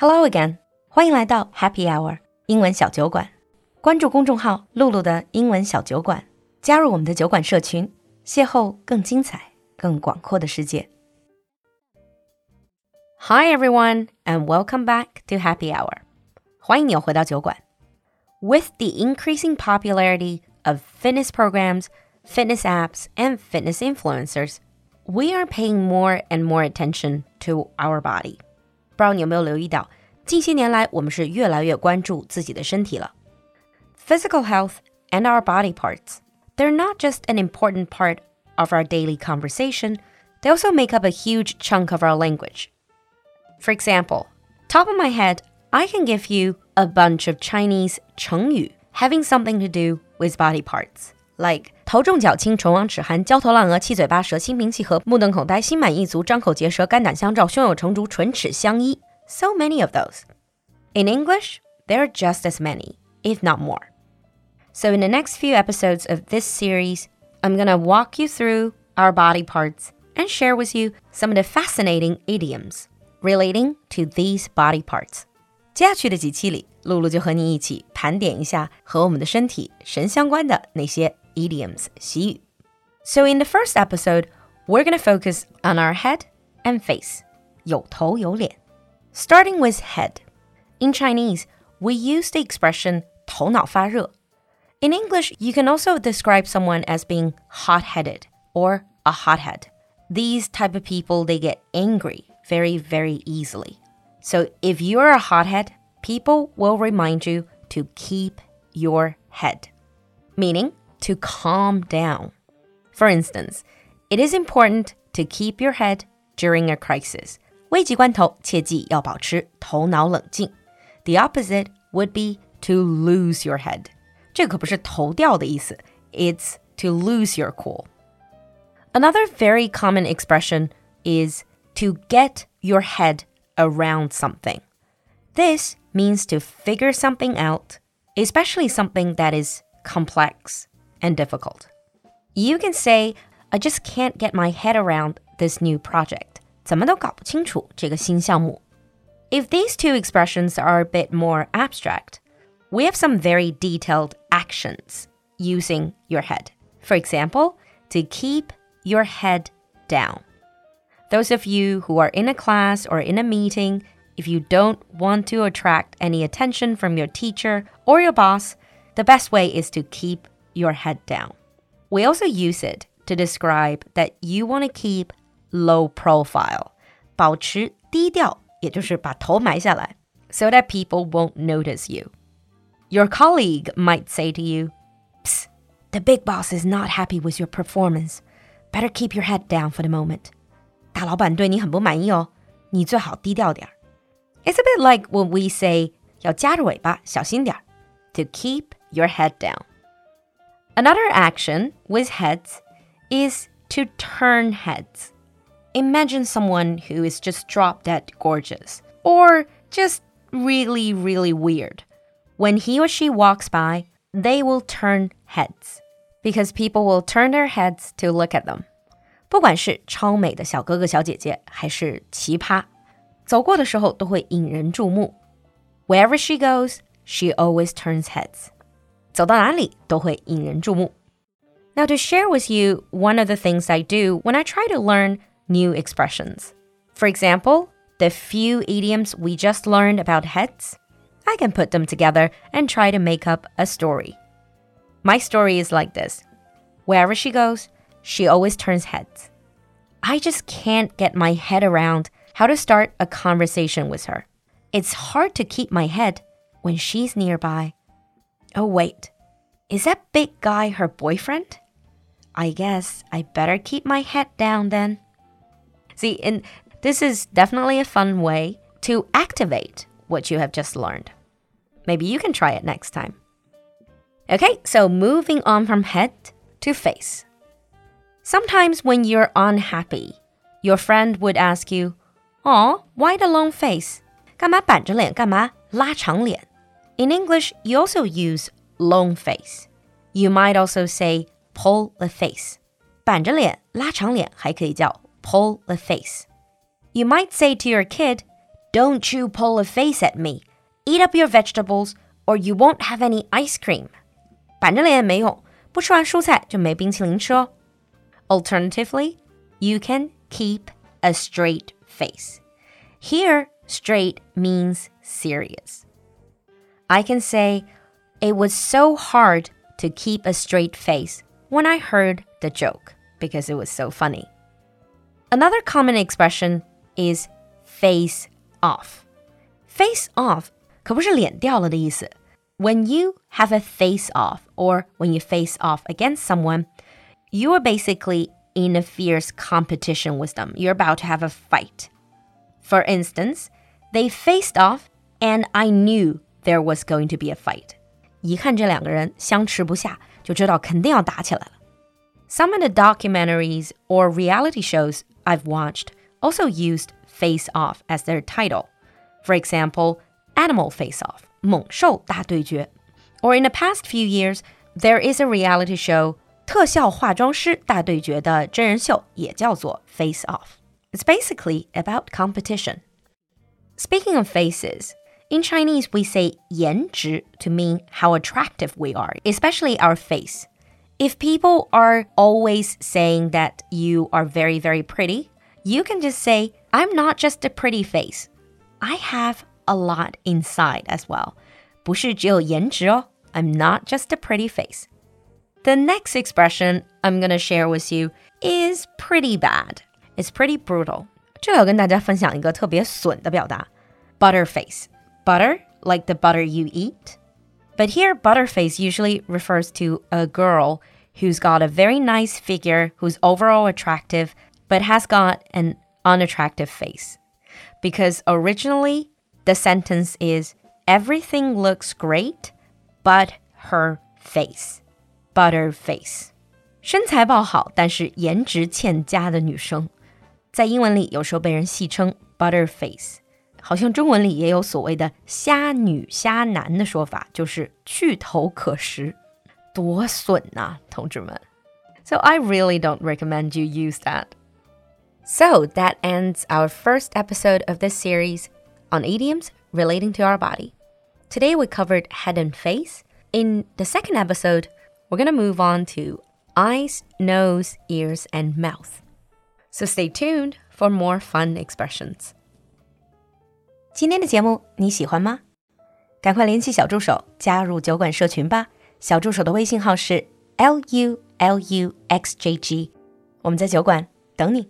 Hello again，欢迎来到 Happy Hour 英文小酒馆。关注公众号“璐璐的英文小酒馆”，加入我们的酒馆社群，邂逅更精彩、更广阔的世界。Hi everyone and welcome back to Happy Hour。欢迎你回到酒馆。With the increasing popularity of fitness programs, fitness apps, and fitness influencers, we are paying more and more attention to our body. 不知道你有没有留意到，近些年来我们是越来越关注自己的身体了。Physical health and our body parts, they're not just an important part of our daily conversation, they also make up a huge chunk of our language. For example, top of my head, I can give you a bunch of Chinese 成语 having something to do with body parts, like 头重脚轻、唇亡齿寒、焦头烂额、七嘴八舌、心平气和、目瞪口呆、心满意足、张口结舌、肝胆相照、胸有成竹、唇齿相依。So many of those. In English, there are just as many, if not more. So, in the next few episodes of this series, I'm gonna walk you through our body parts and share with you some of the fascinating idioms relating to these body parts. 接下去的几期里，璐璐就和你一起盘点一下和我们的身体神相关的那些 idioms, 习语. So in the first episode, we're going to focus on our head and face. 有头有脸. Starting with head. In Chinese, we use the expression 头脑发热. In English, you can also describe someone as being hot-headed or a hothead. These type of people, they get angry very, very easily. So if you're a hothead, people will remind you to keep your head, meaning to calm down. For instance, it is important to keep your head during a crisis. 危急关头，切记要保持头脑冷静. The opposite would be to lose your head. 这可不是头掉的意思, it's to lose your cool. Another very common expression is to get your head around something. This means to figure something out, especially something that is complex and difficult. You can say, I just can't get my head around this new project. 怎么都搞不清楚这个新项目. If these two expressions are a bit more abstract, we have some very detailed actions using your head. For example, to keep your head down. Those of you who are in a class or in a meeting, if you don't want to attract any attention from your teacher or your boss, the best way is to keep your head down. We also use it to describe that you want to keep low profile, 保持低调，也就是把头埋下来, so that people won't notice you. Your colleague might say to you, Psst, the big boss is not happy with your performance. Better keep your head down for the moment. 大老板对你很不满意哦，你最好低调点儿。It's a bit like when we say 要夹着尾巴，小心点儿 to keep your head down. Another action with heads is to turn heads. Imagine someone who is just drop dead gorgeous or just really, really weird. When he or she walks by, they will turn heads because people will turn their heads to look at them. 不管是超美的小哥哥小姐姐，还是奇葩，走过的时候都会引人注目。Wherever she goes, she always turns heads. 走到哪里都会引人注目。Now, to share with you one of the things I do when I try to learn new expressions. For example, the few idioms we just learned about heads, I can put them together and try to make up a story. My story is like this Wherever she goes, she always turns heads. I just can't get my head around how to start a conversation with her. It's hard to keep my head when she's nearby. Oh, wait. Is that big guy her boyfriend? I guess I better keep my head down then. See, and this is definitely a fun way to activate what you have just learned. Maybe you can try it next time. Okay, so moving on from head to face. Sometimes when you're unhappy, your friend would ask you, "Oh, why the long face? 干嘛板着脸？干嘛拉长脸？" In English, you also use long face. You might also say pull the face. 板着脸、拉长脸还可以叫 pull the face. You might say to your kid, Don't you pull a face at me. Eat up your vegetables, or you won't have any ice cream. 板着脸没用，不吃完蔬菜就没冰淇淋吃哦。Alternatively, you can keep a straight face. Here, straight means serious. I can say, it was so hard to keep a straight face when I heard the joke because it was so funny. Another common expression is face off. Face off 可不是脸掉了的意思。When you have a face off or when you face off against someone, you are basically in a fierce competition with them. You're about to have a fight. For instance, they faced off and I knew there was going to be a fight. 一看这两个人相持不下，就知道肯定要打起来了。Some of the documentaries or reality shows I've watched also used Face Off as their title. For example, Animal Face Off, 猛兽大对决. Or in the past few years, there is a reality show 特效化妆师大对决的真人秀也叫做 Face Off. It's basically about competition. Speaking of faces, in Chinese we say 颜值 to mean how attractive we are, especially our face. If people are always saying that you are very, very pretty, you can just say, I'm not just a pretty face. I have a lot inside as well. 不是只有颜值哦, I'm not just a pretty face. The next expression I'm going to share with you is pretty bad. It's pretty brutal. 这里要跟大家分享一个特别损的表达，butterface. Butter, like the butter you eat. But here, butterface usually refers to a girl who's got a very nice figure, who's overall attractive, but has got an unattractive face. Because originally, the sentence is everything looks great, but her face. Butter face. 身材爆好，但是颜值欠佳的女生，在英文里有时候被人戏称 butter face。 好像中文里也有所谓的“虾女”“虾男”的说法，就是去头可食，多损呐，同志们！So I really don't recommend you use that. So that ends our first episode of this series on idioms relating to our body. Today we covered head and face. In the second episode, we're going to move on to eyes, nose, ears, and mouth. So stay tuned for more fun expressions. 今天的节目你喜欢吗？赶快联系小助手加入酒馆社群吧。小助手的微信号是 l u l u x j g，我们在酒馆等你。